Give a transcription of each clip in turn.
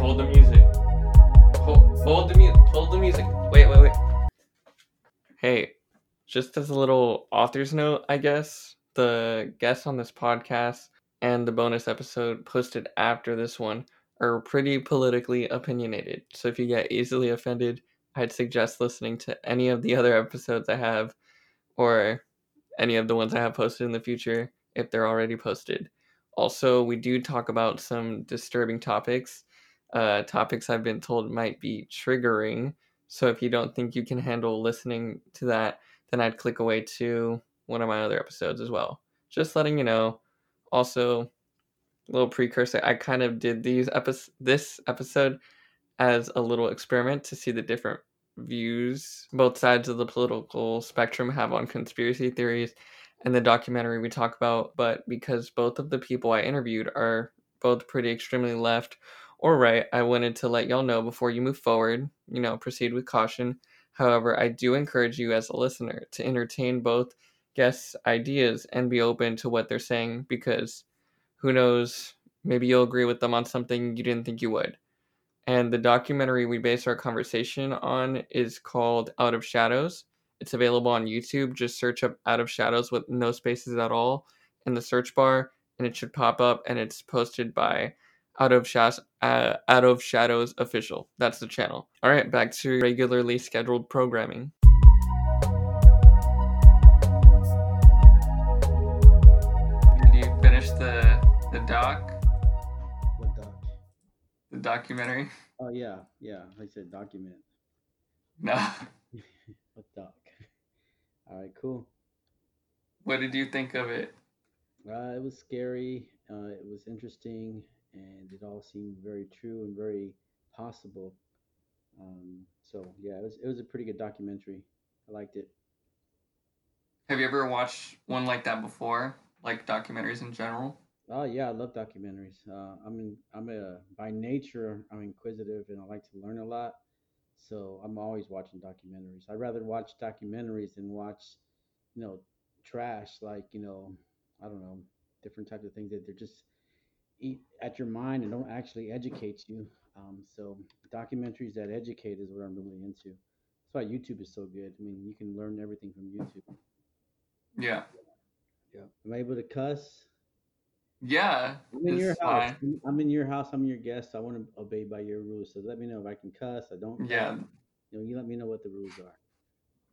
hold the music. Hold, hold the mu- hold the music. Wait, wait, wait. Hey, just as a little author's note, I guess the guests on this podcast and the bonus episode posted after this one are pretty politically opinionated. So if you get easily offended, I'd suggest listening to any of the other episodes I have or any of the ones I have posted in the future if they're already posted. Also, we do talk about some disturbing topics, uh, topics I've been told might be triggering. So if you don't think you can handle listening to that, then I'd click away to one of my other episodes as well. Just letting you know. Also, a little precursor, I kind of did these epi- this episode as a little experiment to see the different views both sides of the political spectrum have on conspiracy theories and the documentary we talk about, but because both of the people I interviewed are both pretty extremely left or right, I wanted to let y'all know before you move forward, you know, proceed with caution. However, I do encourage you as a listener to entertain both guests' ideas and be open to what they're saying because who knows, maybe you'll agree with them on something you didn't think you would. And the documentary we base our conversation on is called Out of Shadows. It's available on YouTube. Just search up Out of Shadows with no spaces at all in the search bar, and it should pop up. And it's posted by Out of Shadows, uh, Out of Shadows official. That's the channel. All right, back to regularly scheduled programming. Did you finish the the doc, What doc? the documentary? Oh yeah, yeah. I said document. No. What doc? All right, cool. What did you think of it? Uh, it was scary. Uh, it was interesting, and it all seemed very true and very possible. Um, so yeah, it was it was a pretty good documentary. I liked it. Have you ever watched one like that before? Like documentaries in general? Oh yeah, I love documentaries. Uh, I'm in, I'm a by nature I'm inquisitive and I like to learn a lot. So I'm always watching documentaries. I'd rather watch documentaries than watch, you know, trash like you know, I don't know, different types of things that they're just eat at your mind and don't actually educate you. Um, so documentaries that educate is what I'm really into. That's why YouTube is so good. I mean, you can learn everything from YouTube. Yeah. Yeah. Am I able to cuss? Yeah. I'm in your house. fine. I'm- I'm in your house. I'm your guest. I want to obey by your rules. So let me know if I can cuss. I don't. cuss. Yeah. You know, you let me know what the rules are.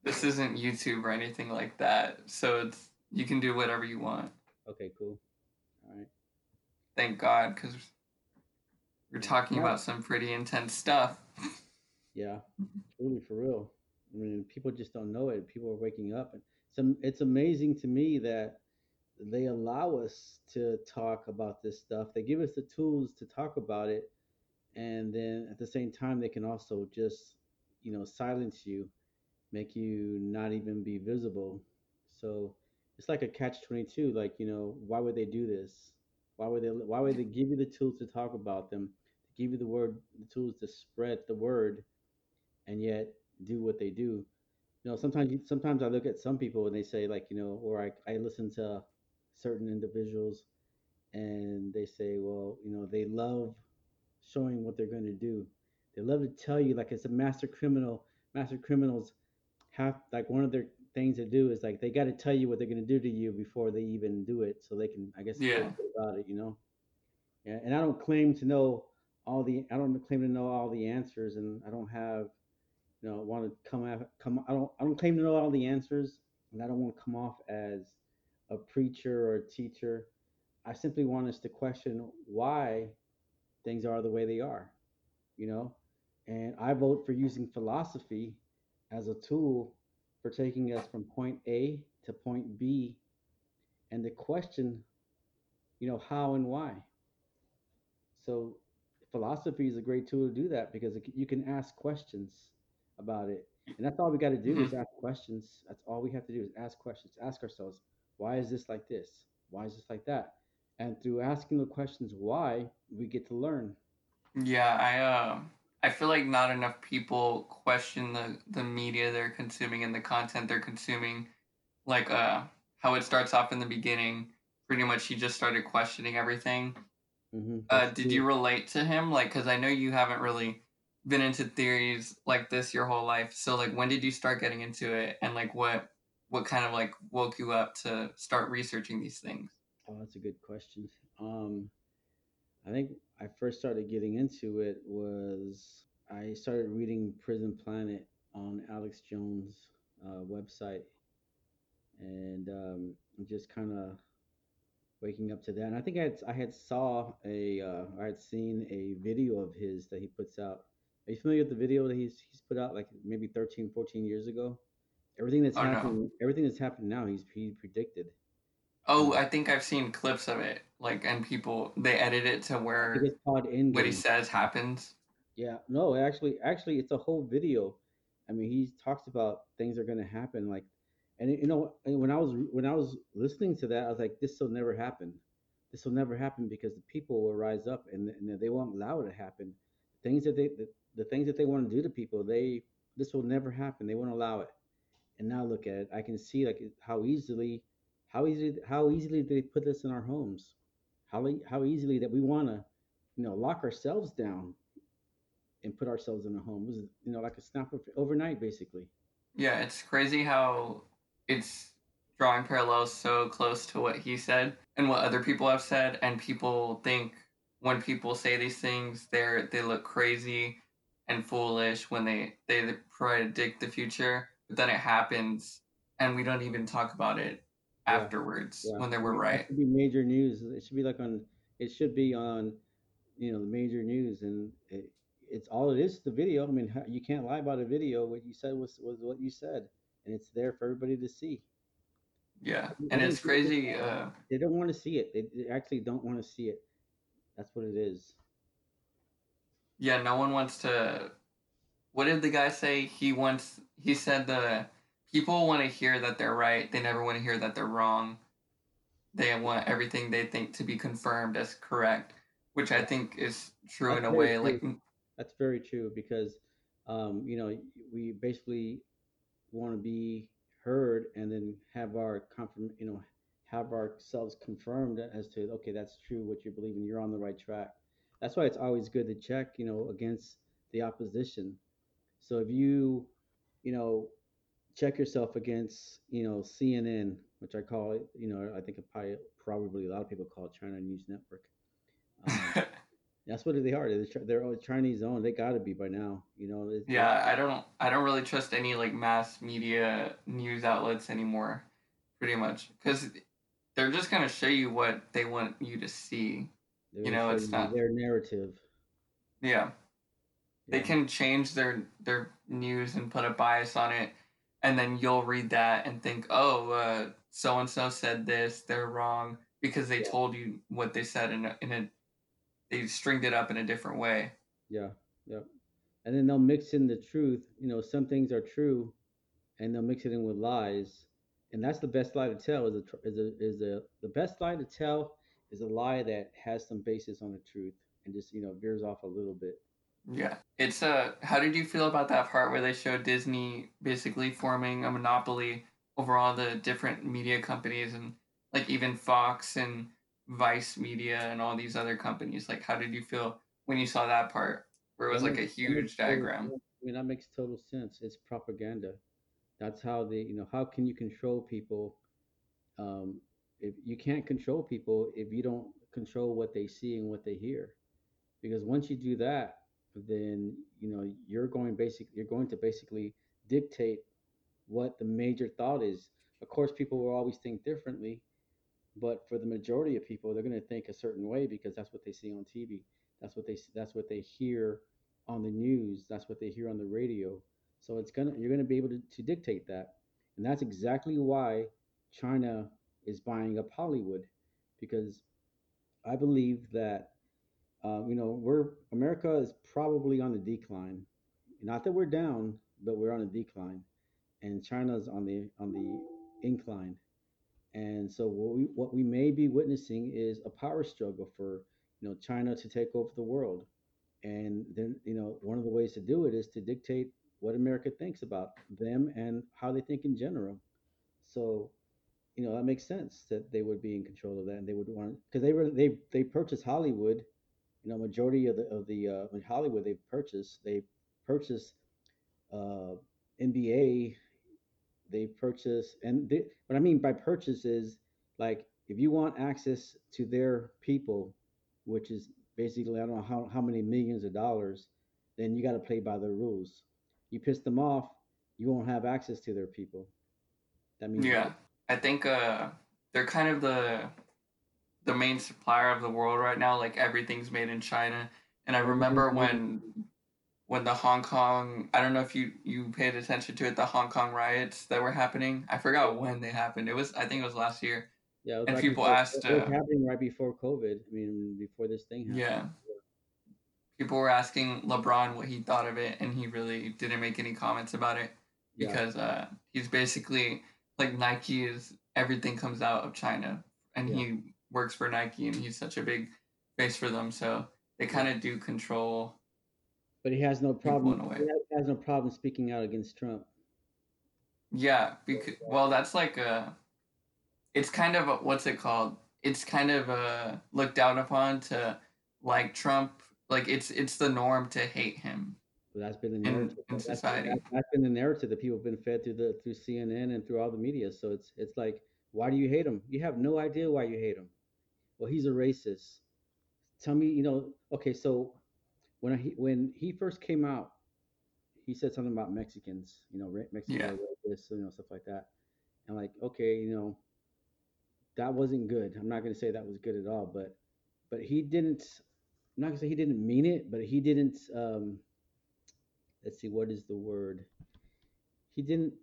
This isn't YouTube or anything like that. So it's you can do whatever you want. Okay, cool. Thank God, because we're talking Yeah. about some pretty intense stuff. Yeah, truly for real. I mean, people just don't know it. People are waking up, and some. It's amazing to me that they allow us to talk about this stuff. They give us the tools to talk about it, and then at the same time, they can also just, you know, silence you, make you not even be visible. So it's like a catch twenty two. Like, you know, why would they do this? Why would they? Why would they give you the tools to talk about them? To Give you the word, the tools to spread the word, and yet do what they do. You know, sometimes you, sometimes I look at some people and they say like, you know, or I, I listen to certain individuals and they say, well, you know, they love showing what they're going to do. They love to tell you like it's a master criminal. Master criminals have like one of their things to do is like they got to tell you what they're going to do to you before they even do it, so they can, I guess, Yeah. about it, you know. Yeah, and I don't claim to know all the. I don't claim to know all the answers, and I don't have, you know, want to come at come. I don't. I don't claim to know all the answers, and I don't want to come off as a preacher or a teacher. I simply want us to question why things are the way they are, you know. And I vote for using philosophy as a tool for taking us from point A to point B, and the question, you know, how and why. So philosophy is a great tool to do that because it, you can ask questions about it, and that's all we got to do is ask questions. That's all we have to do is ask questions. Ask ourselves, why is this like this? Why is this like that? And through asking the questions why, we get to learn. Yeah, I uh, I feel like not enough people question the the media they're consuming and the content they're consuming. Like uh, how it starts off in the beginning. Pretty much, he just started questioning everything, hmm Uh, did you relate to him? Like, because I know you haven't really been into theories like this your whole life. So, like, when did you start getting into it, and like, what what kind of like woke you up to start researching these things? Oh, that's a good question. Um, I think I first started getting into it was I started reading Prison Planet on Alex Jones' uh, website, and um, just kind of waking up to that. And I think I had I had saw a uh, I had seen a video of his that he puts out. Are you familiar with the video that he's he's put out like maybe 13, 14 years ago? Everything that's Oh no. happening, everything that's happened now, he's he predicted. Oh, I think I've seen clips of it. Like, and people they edit it to where it's called what he says happens. Yeah, no, actually, actually, it's a whole video. I mean, he talks about things are going to happen, like, and you know, when I was when I was listening to that, I was like, this will never happen. This will never happen because the people will rise up and, and they won't allow it to happen. Things that they the, the things that they want to do to people, they this will never happen. They won't allow it. And now look at it. I can see like how easily, how easily, how easily they put this in our homes. How how easily that we want to, you know, lock ourselves down and put ourselves in a home. It was you know like a snap of overnight, basically. Yeah, it's crazy how it's drawing parallels so close to what he said and what other people have said, and people think when people say these things, they're they look crazy and foolish when they they predict the future, but then it happens, and we don't even talk about it afterwards yeah. when they were right. should be major news. It should be like on. It should be on, you know, the major news, and it, it's all it is. The video. I mean, you can't lie about a video. What you said was was what you said, and it's there for everybody to see. Yeah, I and it's crazy. Uh, they don't want to see it. They, they actually don't want to see it. That's what it is. yeah, no one wants to. What did the guy say? He wants. He said the people want to hear that they're right. They never want to hear that they're wrong. They want everything they think to be confirmed as correct, which I think is true that's in a way. Like. That's very true because, um, you know, we basically want to be heard and then have our confirm, you know, have ourselves confirmed as to okay, that's true what you're believing. you're on the right track. That's why it's always good to check, you know, against the opposition. So if you, you know, check yourself against, you know, CNN, which I call it, you know, I think probably probably a lot of people call it China News Network. Um, that's what they are. They're, they're Chinese owned. They got to be by now. You know, yeah, I don't. I don't really trust any like mass media news outlets anymore. Pretty much, because they're just gonna show you what they want you to see. You know, it's you not. their narrative. Yeah, they can change their their news and put a bias on it and then you'll read that and think oh so and so said this they're wrong because they yeah, told you what they said in a, in a they stringed it up in a different way yeah, yeah. And then they'll mix in the truth. You know, some things are true, and they'll mix it in with lies. And that's the best lie to tell. Is a is a is a the best lie to tell is a lie that has some basis on the truth and just you know veers off a little bit. Yeah it's uh how did you feel about that part where they showed disney basically forming a monopoly over all the different media companies and like even fox and vice media and all these other companies like how did you feel when you saw that part where it was That like a makes that huge diagram sense. I mean, that makes total sense. It's propaganda. That's how they, you know, how can you control people? Um, if you can't control people if you don't control what they see and what they hear, because once you do that, then you know you're going basic. You're going to basically dictate what the major thought is. Of course, people will always think differently, but for the majority of people, they're going to think a certain way because that's what they see on TV. That's what they that's what they hear on the news. That's what they hear on the radio. So it's gonna you're gonna be able to, to dictate that, and that's exactly why China is buying up Hollywood, because I believe that uh, you know we're America is probably on the decline. Not that we're down, but we're on a decline, and China's on the on the incline. And so what we what we may be witnessing is a power struggle for you know China to take over the world. And then you know one of the ways to do it is to dictate what America thinks about them and how they think in general. So you know that makes sense that they would be in control of that and they would want because they were they they purchased Hollywood, you know, majority of the of the uh, in Hollywood they've purchased they purchased uh, NBA, they purchase and they, what I mean by purchase is like if you want access to their people, which is basically I don't know how, how many millions of dollars, then you got to play by their rules. You piss them off, you won't have access to their people. That means yeah. I think uh, they're kind of the the main supplier of the world right now. Like everything's made in China. And I remember mm-hmm. when when the Hong Kong I don't know if you you paid attention to it the Hong Kong riots that were happening. I forgot when they happened. It was I think it was last year. Yeah, and people before, asked. It was uh, happening right before COVID. I mean, before this thing happened. Yeah. People were asking LeBron what he thought of it, and he really didn't make any comments about it because yeah. uh, he's basically like Nike is everything comes out of China, and yeah. he works for Nike, and he's such a big face for them. So they kind of do control. But he has no problem. He has no problem speaking out against Trump. Yeah, because well, that's like a. It's kind of a, what's it called? It's kind of a looked down upon to like Trump. Like it's it's the norm to hate him that's been the narrative in, in society. That's, that's been the narrative that people have been fed through the through CNN and through all the media. So it's it's like, why do you hate him? You have no idea why you hate him. Well, he's a racist. Tell me, you know, okay, so when I, when he first came out, he said something about Mexicans, you know, Mexicans yeah. this, you know, stuff like that. And like, okay, you know, that wasn't good. I'm not going to say that was good at all, but but he didn't. I'm not gonna say he didn't mean it, but he didn't. Um, let's see, what is the word? He didn't.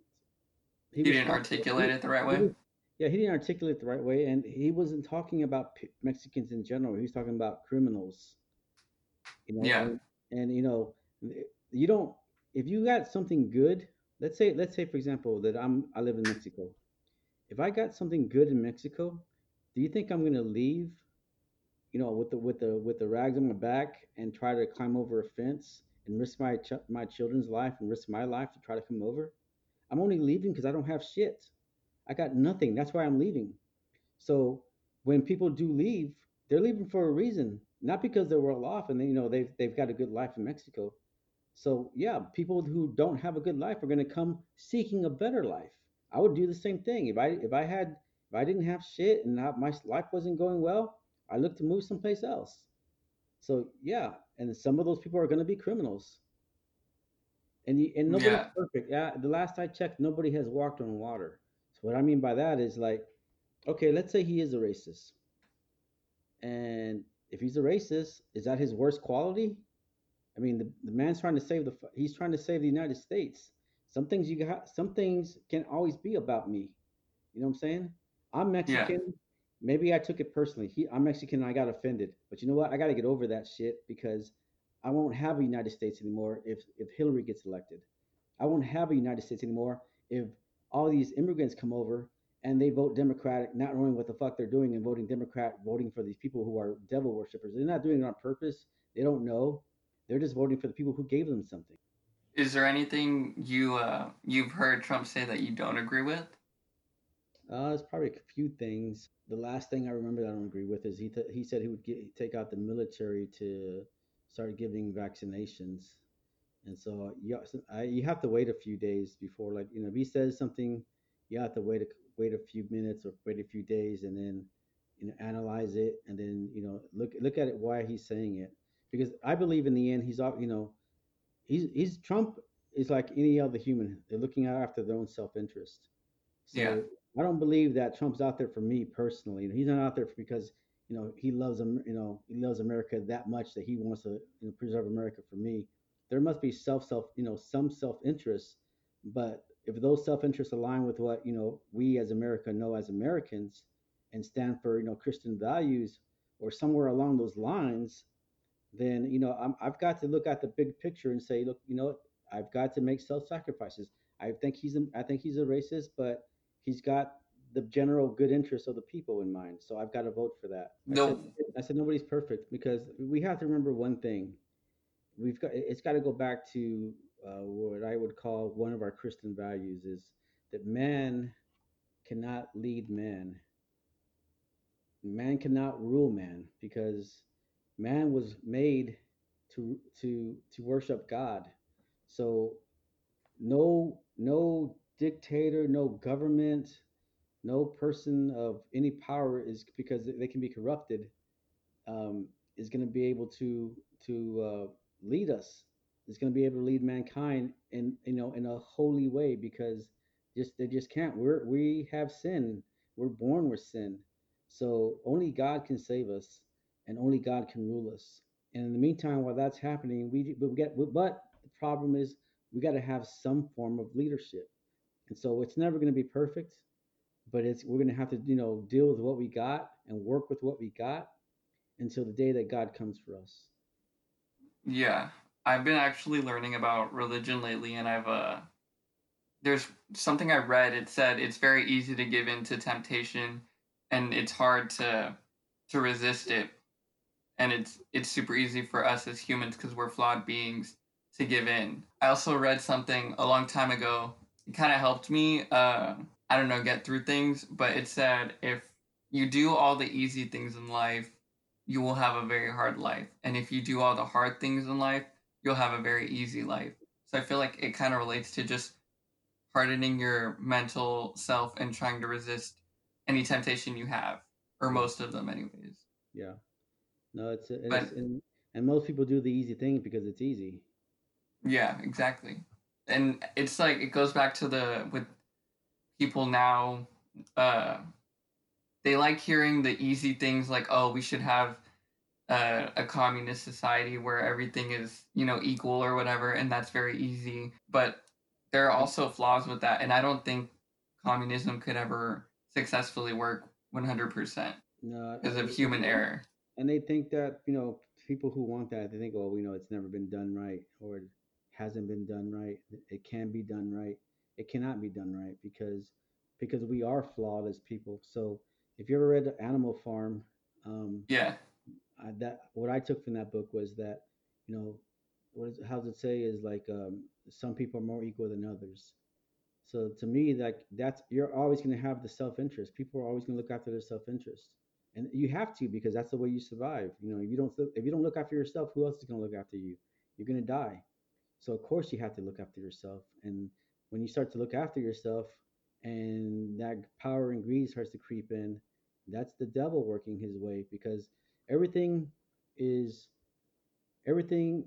He, he didn't articulate it the right way. Yeah, he didn't articulate the right way, and he wasn't talking about Mexicans in general. He was talking about criminals. You know, yeah. And, and you know, you don't. If you got something good, let's say, let's say for example that I'm I live in Mexico. If I got something good in Mexico, do you think I'm gonna leave? You know, with the with the with the rags on my back and try to climb over a fence and risk my ch- my children's life and risk my life to try to come over. I'm only leaving because I don't have shit. I got nothing. That's why I'm leaving. So when people do leave, they're leaving for a reason, not because they're well off and they, you know they've they've got a good life in Mexico. So yeah, people who don't have a good life are going to come seeking a better life. I would do the same thing if I if I had if I didn't have shit and my life wasn't going well, I look to move someplace else. So yeah, and some of those people are going to be criminals. And you, and nobody's yeah. perfect. Yeah, the last I checked, nobody has walked on water. So what I mean by that is like, okay, let's say he is a racist, and if he's a racist, is that his worst quality? I mean, the, the man's trying to save the he's trying to save the United States. Some things you got, some things can always be about me. You know what I'm saying? I'm Mexican. Yeah maybe I took it personally. He, I'm Mexican and I got offended. But you know what? I got to get over that shit because I won't have a United States anymore if if Hillary gets elected. I won't have a United States anymore if all these immigrants come over and they vote Democratic, not knowing what the fuck they're doing and voting Democrat, voting for these people who are devil worshippers. They're not doing it on purpose. They don't know. They're just voting for the people who gave them something. Is there anything you uh, you've heard Trump say that you don't agree with? Uh, there's probably a few things. The last thing I remember that I don't agree with is he t- he said he would get, take out the military to start giving vaccinations, and so you I, you have to wait a few days before like you know if he says something, you have to wait a wait a few minutes or wait a few days and then you know analyze it and then you know look look at it why he's saying it because I believe in the end he's you know he's he's Trump is like any other human. They're looking out after their own self interest. So yeah. I don't believe that Trump's out there for me personally. He's not out there because you know he loves. You know he loves America that much that he wants to you know, preserve America for me. There must be self self you know some self interest, but if those self interests align with what you know we as America know as Americans and stand for you know Christian values or somewhere along those lines, then you know I'm, I've got to look at the big picture and say, look, you know I've got to make self sacrifices. I think he's a, I think he's a racist, but he's got the general good interest of the people in mind. So I've got to vote for that. No, I said, I said nobody's perfect because we have to remember one thing. We've got it's got to go back to uh, what I would call one of our Christian values is that man cannot lead man. Man cannot rule man because man was made to to to worship God. So no no dictator, no government, no person of any power is because they can be corrupted um, is going to be able to to uh, lead us. Is going to be able to lead mankind in you know in a holy way because just they just can't. We're we have sin. We're born with sin. So only God can save us, and only God can rule us. And in the meantime, while that's happening, we but we get but the problem is we got to have some form of leadership. And so it's never going to be perfect, but it's we're going to have to you know deal with what we got and work with what we got until the day that God comes for us. Yeah, I've been actually learning about religion lately, and I've uh, there's something I read. It said it's very easy to give in to temptation, and it's hard to to resist it, and it's it's super easy for us as humans because we're flawed beings to give in. I also read something a long time ago. It kind of helped me. Uh, I don't know, get through things, but it said if you do all the easy things in life you will have a very hard life. And if you do all the hard things in life, you'll have a very easy life. So I feel like it kind of relates to just hardening your mental self and trying to resist any temptation you have, or most of them, anyways. Yeah. No, it's, it's but, and, and most people do the easy thing because it's easy. Yeah, exactly. And it's like it goes back to the with people now uh they like hearing the easy things like oh we should have uh, a communist society where everything is you know equal or whatever and that's very easy but there are also flaws with that and i don't think communism could ever successfully work 100% no, because of human error. And they think that you know people who want that they think oh we know it's never been done right or it hasn't been done right it can be done right it cannot be done right because because we are flawed as people. So if you ever read Animal Farm, um, yeah, I, that what I took from that book was that you know what is how does it say is like um, some people are more equal than others. So to me, like that's you're always going to have the self interest. People are always going to look after their self interest, and you have to because that's the way you survive. You know, if you don't if you don't look after yourself, who else is going to look after you? You're going to die. So of course you have to look after yourself, and when you start to look after yourself, and that power and greed starts to creep in, that's the devil working his way because everything is everything.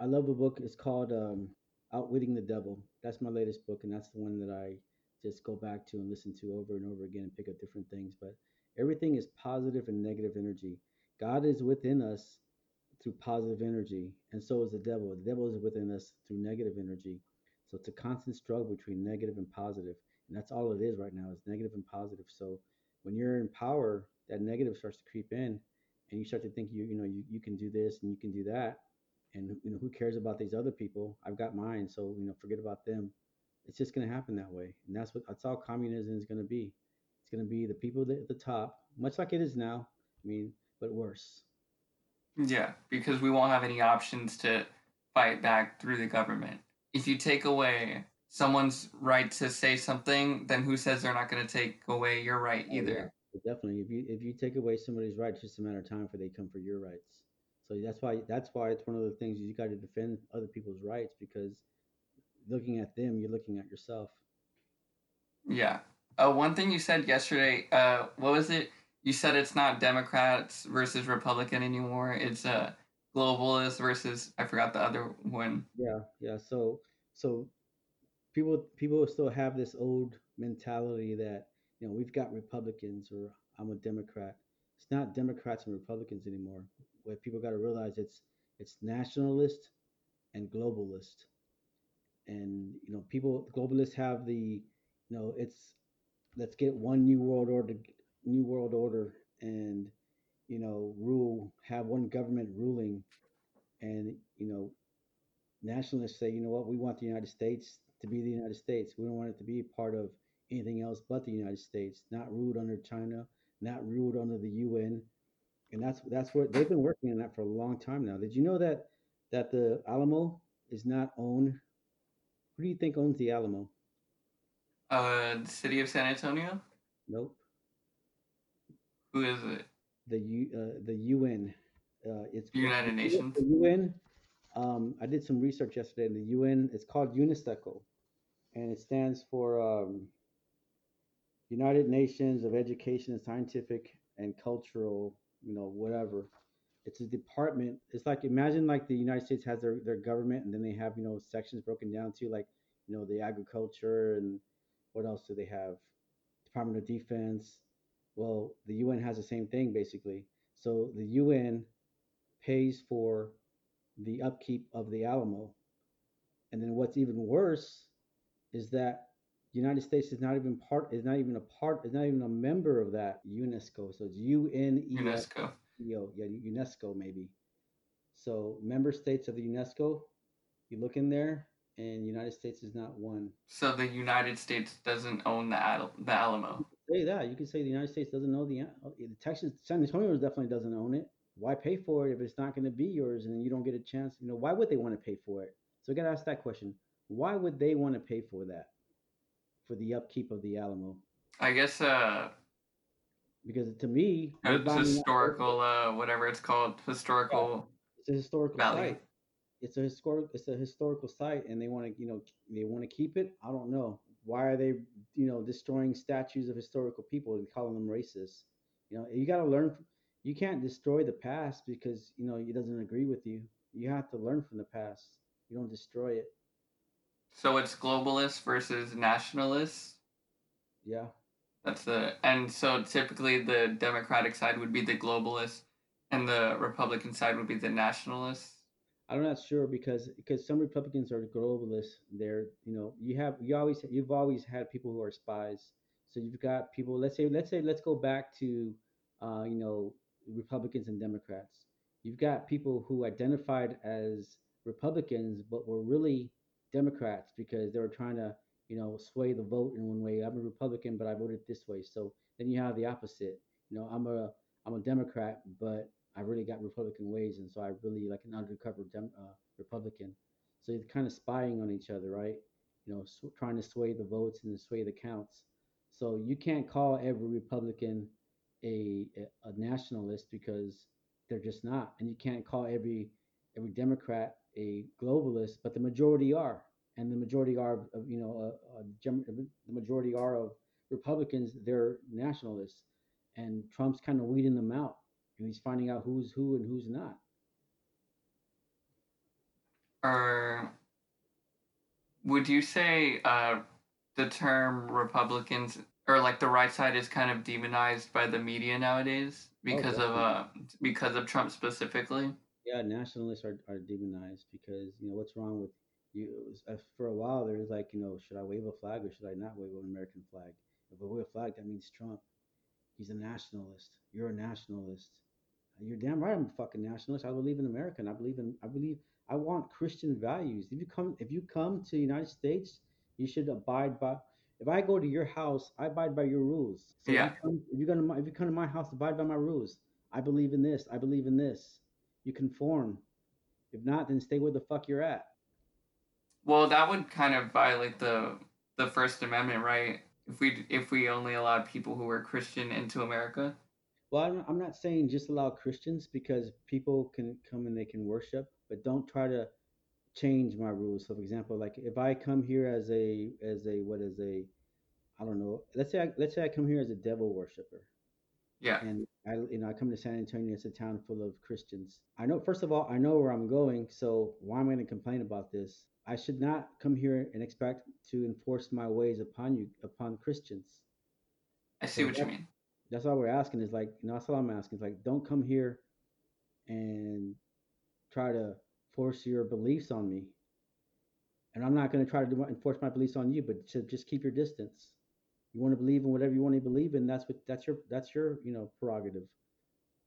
I love a book. It's called um, Outwitting the Devil. That's my latest book, and that's the one that I just go back to and listen to over and over again and pick up different things. But everything is positive and negative energy. God is within us through positive energy, and so is the devil. The devil is within us through negative energy. So it's a constant struggle between negative and positive. And that's all it is right now is negative and positive. So when you're in power, that negative starts to creep in and you start to think you, you know, you, you can do this and you can do that. And you know, who cares about these other people? I've got mine. So, you know, forget about them. It's just going to happen that way. And that's what, that's all communism is going to be. It's going to be the people at the top, much like it is now. I mean, but worse. Yeah, because we won't have any options to fight back through the government. If you take away someone's right to say something, then who says they're not going to take away your right oh, either? Yeah, definitely. If you if you take away somebody's right, it's just a matter of time for they come for your rights. So that's why that's why it's one of the things you got to defend other people's rights because looking at them, you're looking at yourself. Yeah. Uh, one thing you said yesterday, uh, what was it? You said it's not Democrats versus Republican anymore. It's a uh, globalist versus I forgot the other one. Yeah, yeah. So so people people still have this old mentality that you know we've got Republicans or I'm a Democrat. It's not Democrats and Republicans anymore. What people got to realize it's it's nationalist and globalist. And you know, people globalists have the you know it's let's get one new world order new world order and you know rule have one government ruling and you know nationalists say you know what we want the united states to be the United States. We don't want it to be part of anything else but the United States, not ruled under China, not ruled under the UN. And that's that's what they've been working on that for a long time now. Did you know that that the Alamo is not owned? Who do you think owns the Alamo? Uh, the city of San Antonio. Nope. Who is it? The U uh, the UN. Uh, it's called- United Nations. The UN. Um, I did some research yesterday. In the UN. It's called UNESCO, and it stands for um, United Nations of Education and Scientific and Cultural. You know, whatever. It's a department. It's like imagine like the United States has their their government, and then they have you know sections broken down to like you know the agriculture and what else do they have? Department of Defense. Well, the UN has the same thing basically. So the UN pays for the upkeep of the Alamo. And then what's even worse is that the United States is not even part is not even a part is not even a member of that UNESCO. So it's U N E S UNESCO. C O. Yeah, UNESCO maybe. So member states of the UNESCO, you look in there and United States is not one. So the United States doesn't own the Al- the Alamo. say that. You can say the United States doesn't know the, the Texas San Antonio definitely doesn't own it. Why pay for it if it's not going to be yours and you don't get a chance? You know, why would they want to pay for it? So I got to ask that question. Why would they want to pay for that? For the upkeep of the Alamo? I guess uh, Because to me, it's historical. Uh, whatever it's called, historical. It's a historical value. site. It's a historic. It's a historical site, and they want to, you know, they want to keep it. I don't know why are they, you know, destroying statues of historical people and calling them racist. You know, you got to learn. You can't destroy the past because you know it doesn't agree with you. You have to learn from the past. You don't destroy it. So it's globalists versus nationalists. Yeah. That's the and so typically the Democratic side would be the globalists, and the Republican side would be the nationalists. I'm not sure because because some Republicans are globalists. They're you know you have you always you've always had people who are spies. So you've got people. Let's say let's say let's go back to uh, you know Republicans and Democrats. You've got people who identified as Republicans but were really Democrats because they were trying to you know sway the vote in one way. I'm a Republican but I voted this way. So then you have the opposite. You know I'm a I'm a Democrat but I really got Republican ways, and so I really like an undercover Dem- uh, Republican. So you're kind of spying on each other, right? You know, sw- trying to sway the votes and to sway the counts. So you can't call every Republican a, a a nationalist because they're just not, and you can't call every every Democrat a globalist, but the majority are, and the majority are of, of you know, uh, uh, the majority are of Republicans. They're nationalists, and Trump's kind of weeding them out and he's finding out who's who and who's not. Or would you say uh, the term Republicans or like the right side is kind of demonized by the media nowadays because of uh because of Trump specifically? Yeah, nationalists are, are demonized because you know what's wrong with you? uh, For a while, there was like you know, should I wave a flag or should I not wave an American flag? If I wave a flag, that means Trump. He's a nationalist. You're a nationalist. You're damn right. I'm a fucking nationalist. I believe in America. And I believe in. I believe. I want Christian values. If you come, if you come to the United States, you should abide by. If I go to your house, I abide by your rules. So Yeah. if, you come, if you go to my, if you come to my house, abide by my rules. I believe in this. I believe in this. You conform. If not, then stay where the fuck you're at. Well, that would kind of violate the the First Amendment, right? If we if we only allowed people who were Christian into America. Well, I'm, I'm not saying just allow Christians because people can come and they can worship, but don't try to change my rules. So, for example, like if I come here as a as a what is a I don't know. Let's say I, let's say I come here as a devil worshiper, Yeah. and I you know I come to San Antonio. It's a town full of Christians. I know first of all I know where I'm going, so why am I going to complain about this? I should not come here and expect to enforce my ways upon you upon Christians. I see So what you mean. that's all we're asking is like, you know, that's all I'm asking is like, don't come here and try to force your beliefs on me. And I'm not going to try to do, enforce my beliefs on you, but to just keep your distance. You want to believe in whatever you want to believe in. That's what that's your that's your you know prerogative.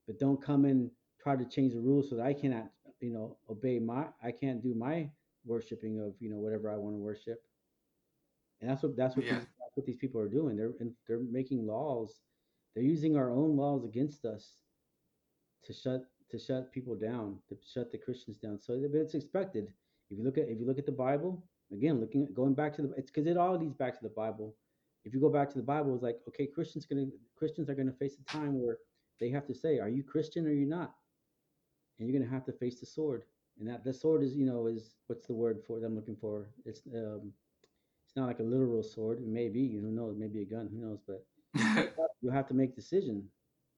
But don't come and try to change the rules so that I cannot you know obey my I can't do my worshiping of you know whatever I want to worship. And that's what that's what Yeah. these, that's what these people are doing. They're and they're making laws. They're using our own laws against us to shut to shut people down, to shut the Christians down. So but it's expected. If you look at if you look at the Bible, again, looking at going back to the it's because it all leads back to the Bible. If you go back to the Bible, it's like, okay, Christians gonna Christians are gonna face a time where they have to say, are you Christian or are you not? And you're gonna have to face the sword. And that the sword is, you know, is what's the word for that I'm looking for? It's um it's not like a literal sword. It may be, who knows, maybe a gun, who knows, but you have to make decision.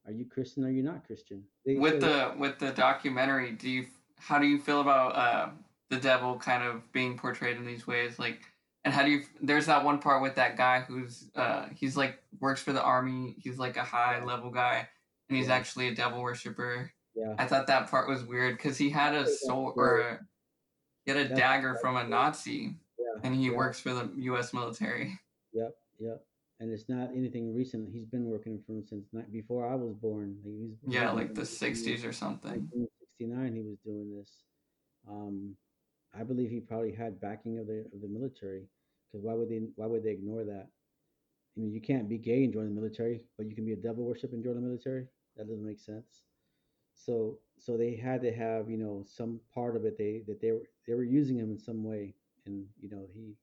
Are you Christian or are you not Christian? They with the with the documentary, do you how do you feel about uh, the devil kind of being portrayed in these ways? Like, and how do you? There's that one part with that guy who's uh, he's like works for the army. He's like a high level guy, and he's Yeah. actually a devil worshiper. yeah. I thought that part was weird because he had a sword or a, he had a That's- dagger that's from a. Nazi, Yeah, and he yeah. works for the U.S. military. Yep, yep. And it's not anything recent. He's been working for him since ni- before I was born. Like, he's Yeah, like the working for '60s or something. 1969 he was doing this. Um, I believe he probably had backing of the of the military. Because why would they why would they ignore that? I mean, you can't be gay and join the military, but you can be a devil worship and join the military. That doesn't make sense. So so they had to have you know some part of it they that they were they were using him in some way, and you know he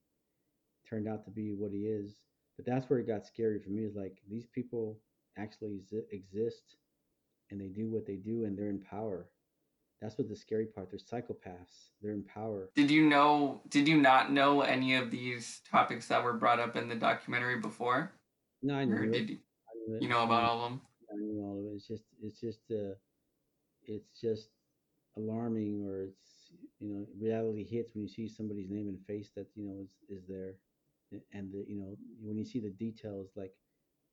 turned out to be what he is. But that's where it got scary for me. Is like these people actually exist, and they do what they do, and they're in power. That's what the scary part. They're psychopaths. They're in power. Did you know? Did you not know any of these topics that were brought up in the documentary before? No, I Or knew it. did you, knew it. you know about all of them? I knew all of it. It's just, it's just, uh, it's just alarming, or it's, you know, reality hits when you see somebody's name and face that you know is is there, and the, you know, when you see the details, like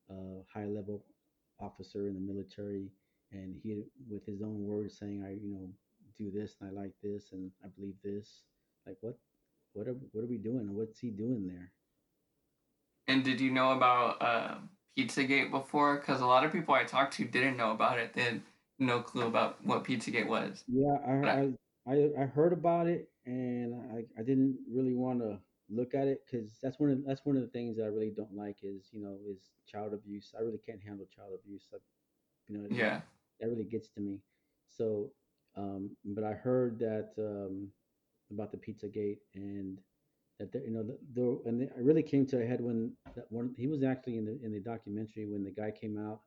a high level officer in the military, and he with his own words saying, I, you know, do this and I like this and I believe this. Like what, what are what are we doing? and What's he doing there? And did you know about uh, Pizzagate before? Because a lot of people I talked to didn't know about it. They had no clue about what Pizzagate was. Yeah, I I- I, I, I heard about it and I, I didn't really want to look at it because that's one of that's one of the things that I really don't like is you know is child abuse. I really can't handle child abuse. I, you know, Yeah. That really gets to me. So, um, but I heard that um, about the Pizza Gate and that there, you know the, the and it really came to a head when that one he was actually in the in the documentary when the guy came out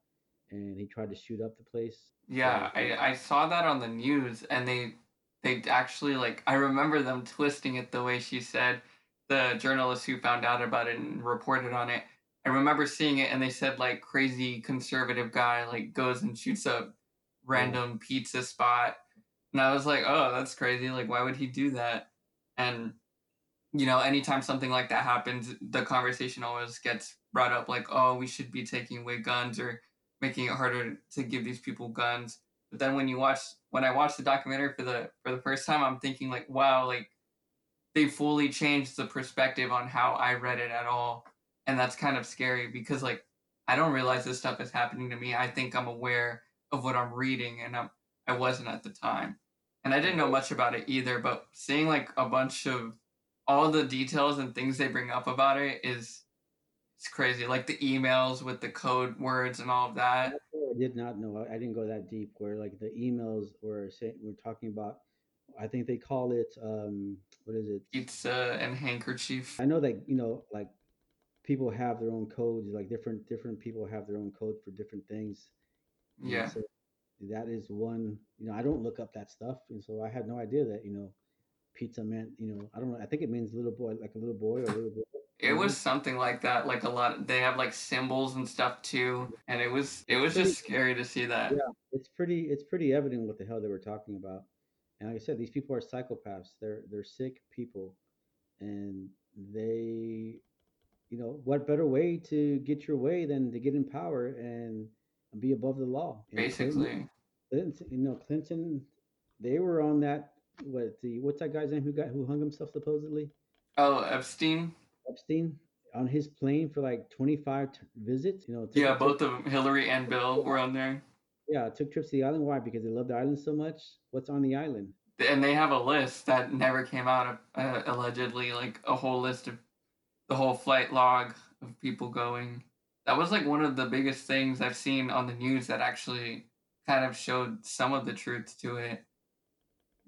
and he tried to shoot up the place. Yeah, I, I saw that on the news, and they they actually like I remember them twisting it the way she said. The journalist who found out about it and reported on it, I remember seeing it, and they said like crazy conservative guy like goes and shoots up random pizza spot, and I was like, oh, that's crazy. Like, why would he do that? And you know, anytime something like that happens, the conversation always gets brought up like, oh, we should be taking away guns or making it harder to give these people guns. But then when you watch when I watched the documentary for the for the first time, I'm thinking like, wow, like they fully changed the perspective on how I read it at all. And that's kind of scary because like I don't realize this stuff is happening to me. I think I'm aware of what I'm reading and I'm I wasn't at the time. And I didn't know much about it either, but seeing like a bunch of all the details and things they bring up about it is it's crazy. Like the emails with the code words and all of that. I did not know. I, didn't go that deep. Where like the emails were saying we're talking about. I think they call it um what is it? Pizza and handkerchief. I know that you know like people have their own codes. Like different different people have their own code for different things. Yeah. So that is one. You know, I don't look up that stuff, and so I had no idea that you know, pizza meant you know I don't know. I think it means little boy, like a little boy or a little boy. It was something like that. Like a lot they have like symbols and stuff too. And it was it was just scary to see that. Yeah. it's pretty it's pretty evident what the hell they were talking about and like i said these people are psychopaths they're they're sick people and they you know what better way to get your way than to get in power and be above the law Clinton- Basically. Clinton, you know clinton they were on that what the what's that guy's name who got who hung himself supposedly Oh, Epstein? epstein on his plane for like 25 t- visits you know Yeah, both of them, Hillary and Bill were on there. yeah took trips to the island why because they love the island so much what's on the island And they have a list that never came out uh, allegedly, like a whole list of the whole flight log of people going. That was like one of the biggest things I've seen on the news that actually kind of showed some of the truth to it.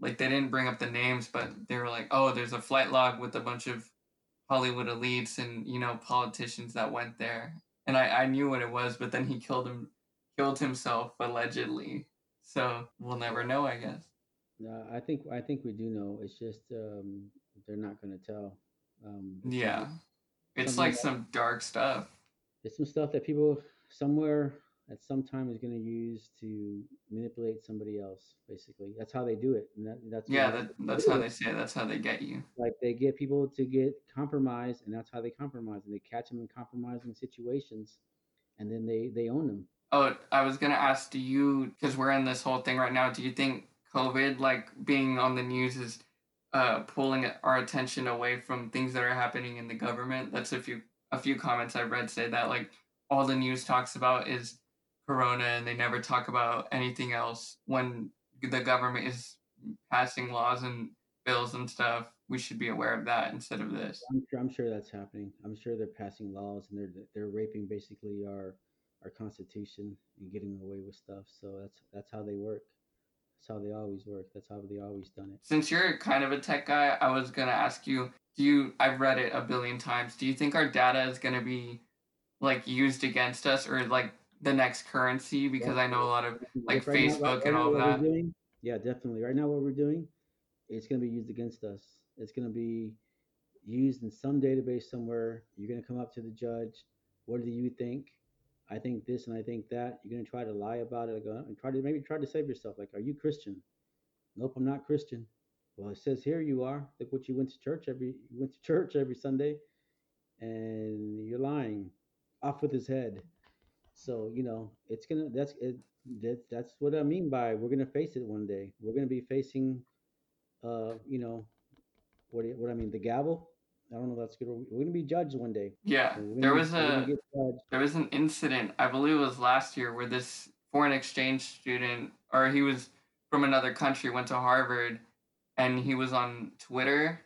Like they didn't bring up the names, but they were like, "Oh, there's a flight log with a bunch of Hollywood elites and you know politicians that went there. And I, I knew what it was, but then he killed him killed himself allegedly. So we'll never know, I guess. No, I think I think we do know. It's just um, they're not going to tell. Um, Yeah. It's like that- some dark stuff. It's some stuff that people somewhere at some time is going to use to manipulate somebody else. Basically, that's how they do it. And that, that's Yeah, that, that's how they say it. That's how they get you. like they get people to get compromised, and that's how they compromise. And they catch them in compromising situations, and then they they own them. Oh, I was gonna ask, do you because we're in this whole thing right now, do you think COVID, like being on the news, is uh pulling our attention away from things that are happening in the government? That's if few a few comments I've read say that like all the news talks about is corona and they never talk about anything else when the government is passing laws and bills and stuff. We should be aware of that instead of this. I'm sure, I'm sure that's happening. I'm sure they're passing laws and they're they're raping basically our our constitution and getting away with stuff. So that's that's how they work. That's how they always work. That's how they always done it. Since you're kind of a tech guy, I was gonna ask you, do you I've read it a billion times. Do you think our data is gonna be like used against us or like the next currency? Because I know a lot of like Like, Facebook and now, all what that. We're doing, yeah, definitely. Right now, what we're doing, it's to be used against us. It's to be used in some database somewhere. You're to come up to the judge. What do you think? I think this and I think that. You're going to try to lie about it and try to maybe try to save yourself. Like, are you Christian? Nope, I'm not Christian. Well, it says here you are. Look what you went to church every you went to church every Sunday, and you're lying. Off with his head. So you know it's gonna that's it. That, that's what I mean by we're gonna face it one day. We're gonna be facing, uh, you know, what what I mean the gavel. I don't know. if That's good. We're gonna be judged one day. Yeah. There was a there was an incident, I believe it was last year, where this foreign exchange student or he was from another country, went to Harvard and he was on Twitter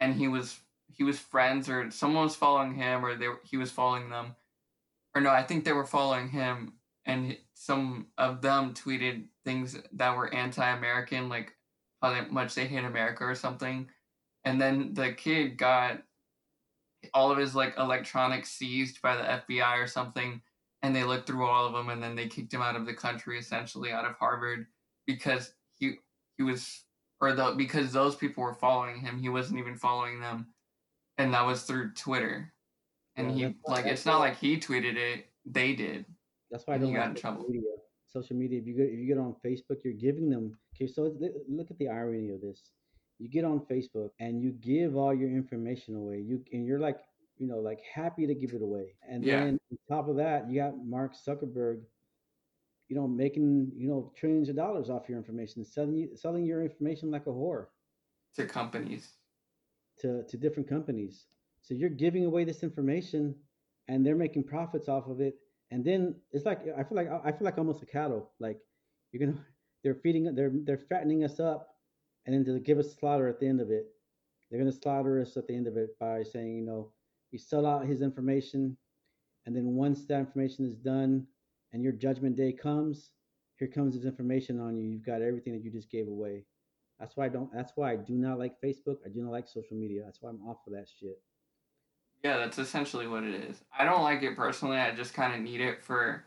and he was he was friends or someone was following him or they he was following them or no, I think they were following him, and some of them tweeted things that were anti-American, like how much they hate America or something. And then the kid got all of his like electronics seized by the FBI or something, and they looked through all of them, and then they kicked him out of the country, essentially out of Harvard, because he he was or the because those people were following him, he wasn't even following them, and that was through Twitter and Yeah, he like it's not like he tweeted it they did That's why I don't he got in trouble. media. Social media. If you get if you get on Facebook, you're giving them. Okay, so look at the irony of this. You get on Facebook and you give all your information away. You and you're like, you know, like happy to give it away. And Yeah. then on top of that, you got Mark Zuckerberg, you know, making you know trillions of dollars off your information, selling you selling your information like a whore to companies to to different companies. So you're giving away this information, and they're making profits off of it. And then it's like I feel like I feel like almost a cattle. Like you're gonna they're feeding they're they're fattening us up, and then to give us slaughter at the end of it. They're gonna slaughter us at the end of it by saying, you know, we sell out his information, and then once that information is done, and your judgment day comes, here comes his information on you. You've got everything that you just gave away. That's why I don't. That's why I do not like Facebook. I do not like social media. That's why I'm off of that shit. yeah that's essentially what it is i don't like it personally i just kind of need it for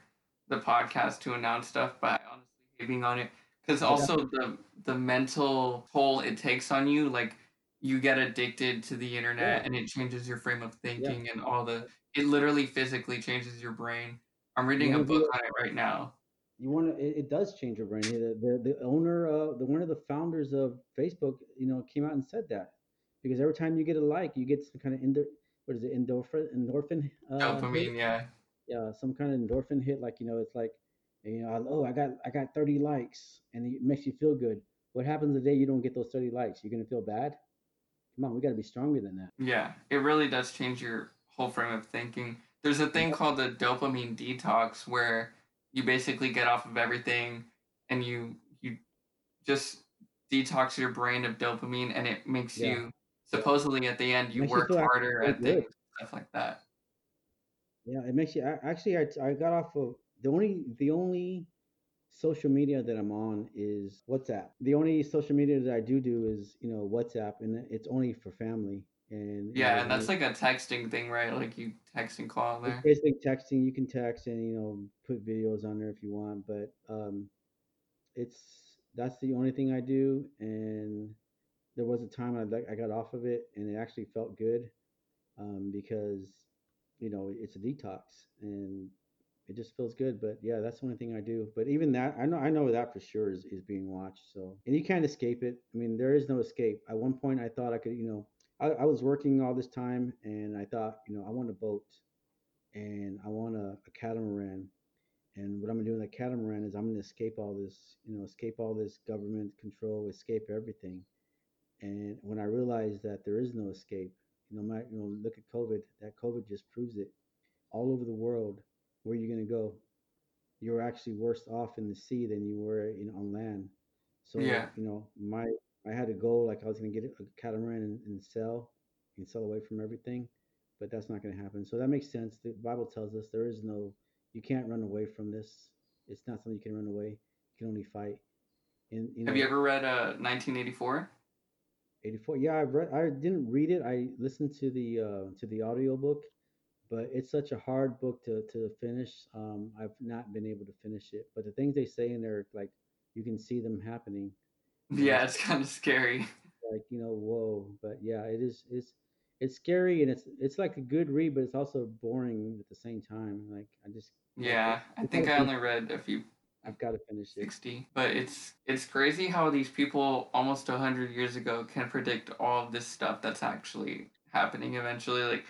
the podcast to announce stuff but i honestly being on it because Yeah. also the the mental toll it takes on you like you get addicted to the internet Yeah. and it changes your frame of thinking and all the it literally physically changes your brain i'm reading a book on it right now You want to? It, it does change your brain. The, the the owner, of the one of the founders of Facebook, you know, came out and said that because every time you get a like, you get some kind of endo, what is it, endorphin, endorphin, uh, dopamine hit? yeah yeah, some kind of endorphin hit. Like you know, it's like, you know, oh, I got I got 30 likes, and it makes you feel good. What happens the day you don't get those 30 likes? You're gonna feel bad. Come on, we got to be stronger than that. Yeah, it really does change your whole frame of thinking. There's a thing called the dopamine detox where you basically get off of everything and you you just detox your brain of dopamine and it makes Yeah. you supposedly at the end you Makes you work harder at things stuff like that. Yeah, it makes you. I, actually, I, I got off of the only the only social media that I'm on is WhatsApp. The only social media that I do do is you know WhatsApp, and it's only for family. And Yeah, and that's like a texting thing, right? Like you text and call there. basically texting. You can text and you know put videos on there if you want, but um, it's that's the only thing I do. And there was a time I like I got off of it, and it actually felt good um, because you know it's a detox and it just feels good. But yeah, that's the only thing I do. But even that, I know I know that for sure is, is being watched. So and you can't escape it. I mean, there is no escape. At one point, I thought I could, you know, I, I was working all this time, and I thought, you know, I want a boat, and I want a, a catamaran. And what I'm gonna do in that catamaran is I'm gonna escape all this, you know, escape all this government control, escape everything. And when I realized that there is no escape, you know, my, you know, look at COVID. That COVID just proves it. All over the world, where are you going to go? You're actually worse off in the sea than you were in on land. So, Yeah. you know, my I had a goal like I was going to get a catamaran and, and sell and sell away from everything, but that's not going to happen. So that makes sense. The Bible tells us there is no, you can't run away from this. It's not something you can run away. You can only fight. And you know, Have you ever read uh 1984? 84. Yeah, I've read. I didn't read it. I listened to the uh, to the audiobook, but it's such a hard book to to finish. Um, I've not been able to finish it. But the things they say in there, like you can see them happening. Yeah, it's kind of scary. like you know, whoa. But yeah, it is. It's it's scary and it's it's like a good read, but it's also boring at the same time. Like I just Yeah, I I think I only read a few I've got to finish it. 60 but it's it's crazy how these people almost 100 years ago can predict all of this stuff that's actually happening eventually like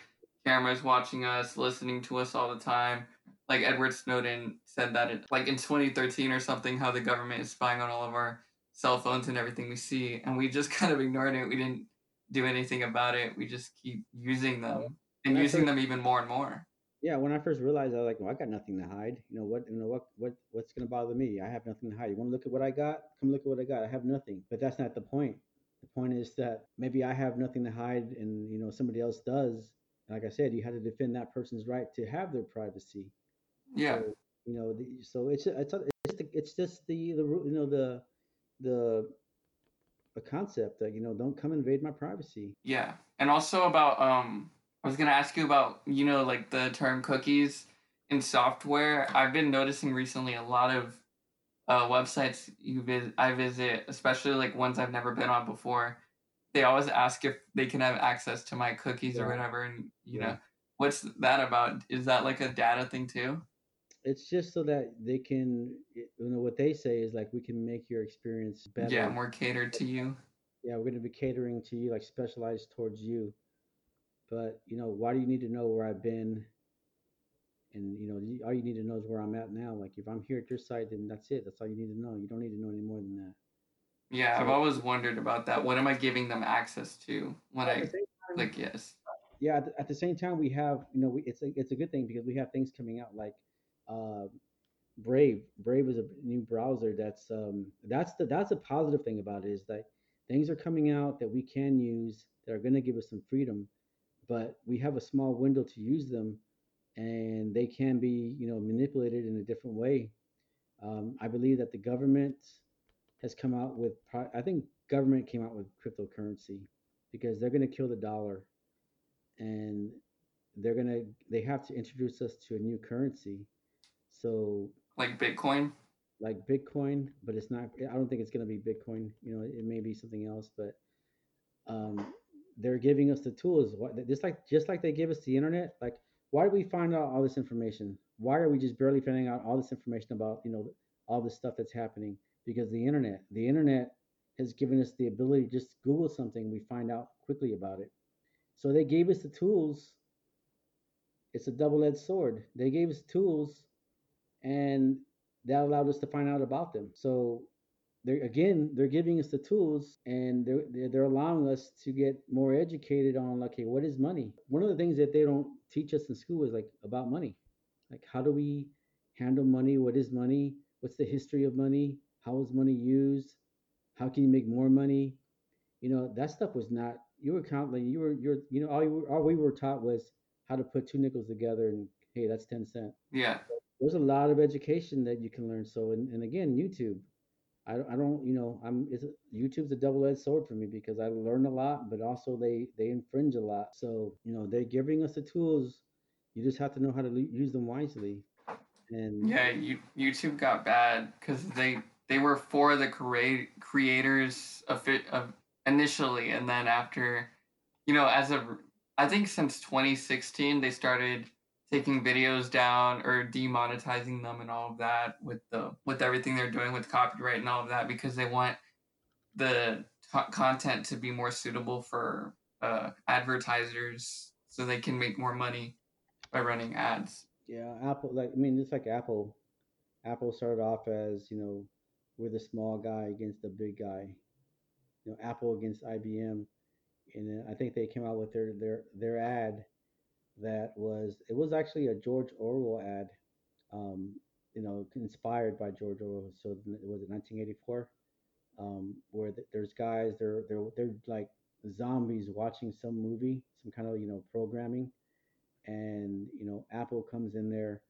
cameras watching us listening to us all the time like edward snowden said that it like in 2013 or something how the government is spying on all of our cell phones and everything we see and we just kind of ignored it we didn't do anything about it we just keep using them and When using first them even more and more Yeah, when I first realized, I was like, well, I got nothing to hide. You know what? You know what? What? What's gonna bother me? I have nothing to hide. You want to look at what I got? Come look at what I got. I have nothing. But that's not the point. The point is that maybe I have nothing to hide, and you know somebody else does. Like I said, you have to defend that person's right to have their privacy. yeah So you know, the, so it's it's it's the, it's just the the you know the the the concept that you know don't come invade my privacy. Yeah, and also about um, I was gonna ask you about you know like the term cookies in software. I've been noticing recently a lot of uh, websites you visit, I visit, especially like ones I've never been on before. They always ask if they can have access to my cookies or whatever, and you Yeah. know what's that about? Is that like a data thing too? It's just so that they can, you know, what they say is like we can make your experience better. Yeah, more catered to you. yeah, we're going to be catering to you, like specialized towards you. But you know, why do you need to know where I've been? And you know, all you need to know is where I'm at now. Like if I'm here at your site, then that's it. That's all you need to know. You don't need to know any more than that. Yeah, I've always wondered about that. What am I giving them access to when I time, click yes? yeah, at the, at the same time, we have you know, we, it's a it's a good thing because we have things coming out like uh, Brave. Brave is a new browser that's um that's the that's a positive thing about it is that things are coming out that we can use that are going to give us some freedom, but we have a small window to use them, and they can be you know manipulated in a different way. Um, I believe that the government has come out with I think government came out with cryptocurrency because they're going to kill the dollar and they're going to they have to introduce us to a new currency. So Like Bitcoin? like bitcoin but it's not i don't think it's going to be bitcoin you know it may be something else but um they're giving us the tools. Just like just like they give us the internet like why do we find out all this information? Why are we just barely finding out all this information about you know all this stuff that's happening because the internet the internet has given us the ability to just google something we find out quickly about it. So they gave us the tools. It's a double-edged sword. They gave us tools and that allowed us to find out about them. So they're again they're giving us the tools and they're they're allowing us to get more educated on like, okay what is money? One of the things that they don't teach us in school is like about money. Like how do we handle money? What is money? What's the history of money how is money used how can you make more money you know that stuff was not you were counting you were you're you know all you were, all we were taught was how to put two nickels together and hey that's 10 cent Yeah. there's a lot of education that you can learn so and, and again youtube I, I don't you know I'm it's YouTube's a double edged sword for me because I learn a lot, but also they they infringe a lot. So you know they're giving us the tools. You just have to know how to use them wisely. And yeah, you, YouTube got bad because they they were for the create creators of it of initially, and then after, you know, as a I think since 2016 they started taking videos down or demonetizing them and all of that with the with everything they're doing with copyright and all of that because they want the t- content to be more suitable for uh, advertisers so they can make more money by running ads. Yeah, Apple like I mean it's like Apple. Apple started off as, you know, we're the small guy against the big guy. You know, Apple against IBM. And then I think they came out with their their their ad that was it was actually a George Orwell ad, um, you know, inspired by George Orwell. So it was it 1984, um, where there's guys they're they're they're like zombies watching some movie, some kind of you know programming, and you know Apple comes in there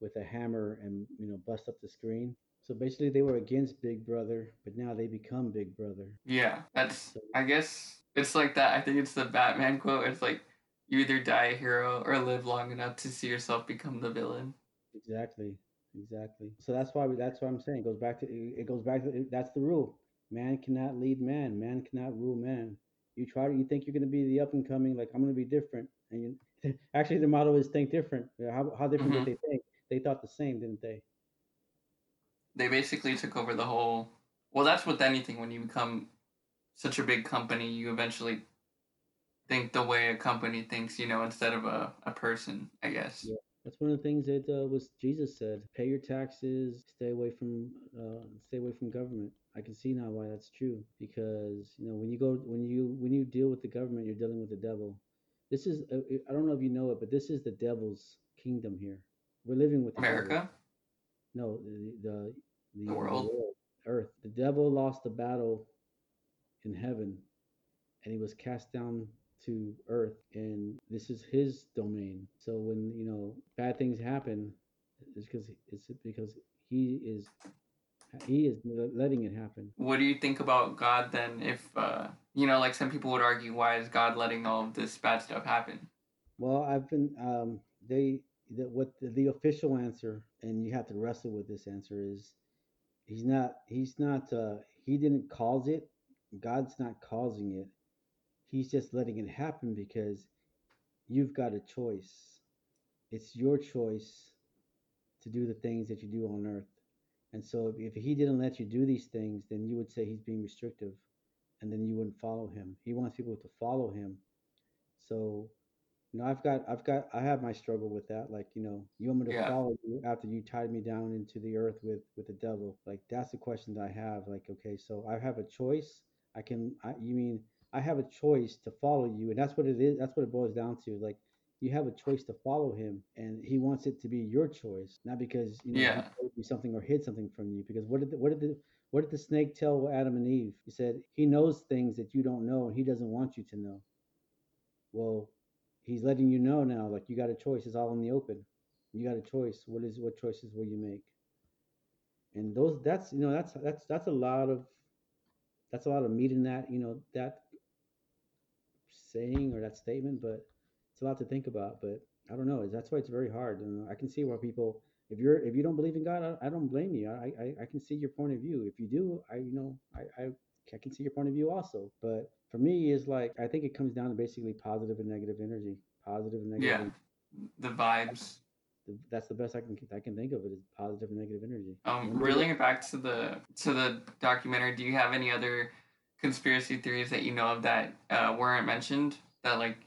with a hammer and you know bust up the screen. So basically, they were against Big Brother, but now they become Big Brother. Yeah, that's. So, I guess it's like that. I think it's the Batman quote. It's like you either die a hero or live long enough to see yourself become the villain. Exactly. Exactly. So that's why we, that's what I'm saying. It goes back to it goes back to that's the rule. Man cannot lead man. Man cannot rule man. You try to you think you're going to be the up and coming like I'm going to be different and you, actually the motto is think different. How how different mm-hmm. did they think? They thought the same, didn't they? They basically took over the whole Well, that's with anything when you become such a big company, you eventually think the way a company thinks, you know, instead of a, a person, I guess. Yeah. That's one of the things that uh, was Jesus said: pay your taxes, stay away from uh, stay away from government. I can see now why that's true because you know when you go when you when you deal with the government, you're dealing with the devil. This is uh, I don't know if you know it, but this is the devil's kingdom here. We're living with America. No, the the the, world. world, Earth. The devil lost the battle in heaven, and he was cast down to earth and this is his domain so when you know bad things happen it's because it's because he is he is letting it happen what do you think about god then if uh you know like some people would argue why is god letting all of this bad stuff happen well i've been um they what the, the official answer and you have to wrestle with this answer is he's not he's not uh he didn't cause it god's not causing it He's just letting it happen because you've got a choice. It's your choice to do the things that you do on earth. And so if he didn't let you do these things, then you would say he's being restrictive and then you wouldn't follow him. He wants people to follow him. So, you know, I've got I've got I have my struggle with that. Like, you know, you want me to yeah. follow you after you tied me down into the earth with with the devil. Like that's the question that I have. Like, okay, so I have a choice. I can I, you mean I have a choice to follow you, and that's what it is. That's what it boils down to. Like you have a choice to follow him, and he wants it to be your choice, not because you know yeah. he told you something or hid something from you. Because what did the, what did the what did the snake tell Adam and Eve? He said he knows things that you don't know, and he doesn't want you to know. Well, he's letting you know now. Like you got a choice. It's all in the open. You got a choice. What is what choices will you make? And those that's you know that's that's that's a lot of that's a lot of meat in that you know that saying or that statement, but it's a lot to think about. But I don't know. That's why it's very hard. I can see why people, if you're if you don't believe in God, I, I don't blame you. I, I, I can see your point of view. If you do, I you know I, I I can see your point of view also. But for me, is like I think it comes down to basically positive and negative energy. Positive and negative. Yeah, energy. the vibes. That's the best I can I can think of it is positive and negative energy. Um, reeling it back to the to the documentary. Do you have any other conspiracy theories that you know of that uh, weren't mentioned that like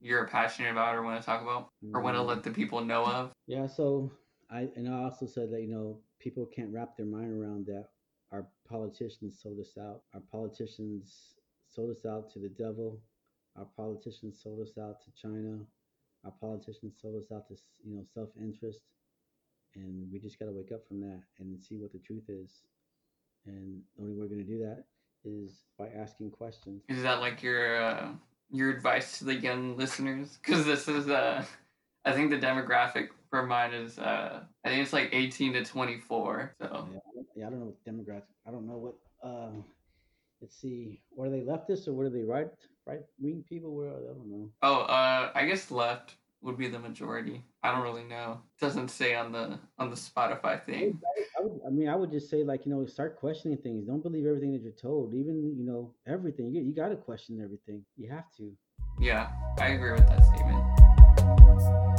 you're passionate about or want to talk about or want to let the people know of? Yeah, so I and I also said that you know people can't wrap their mind around that our politicians sold us out. Our politicians sold us out to the devil. Our politicians sold us out to China. Our politicians sold us out to you know self-interest, and we just got to wake up from that and see what the truth is. And the only way we're going to do that is by asking questions. Is that like your uh, your advice to the young listeners? Because this is uh, I think the demographic for mine is uh, I think it's like eighteen to twenty four. So yeah, yeah, I don't know what demographic. I don't know what. Let's see. What are they leftists or what are they right right wing people? Where are they? I don't know. Oh, uh, I guess left would be the majority. I don't really know. It doesn't say on the on the Spotify thing. I, would, I mean, I would just say like you know, start questioning things. Don't believe everything that you're told. Even you know everything. You you got to question everything. You have to. Yeah, I agree with that statement.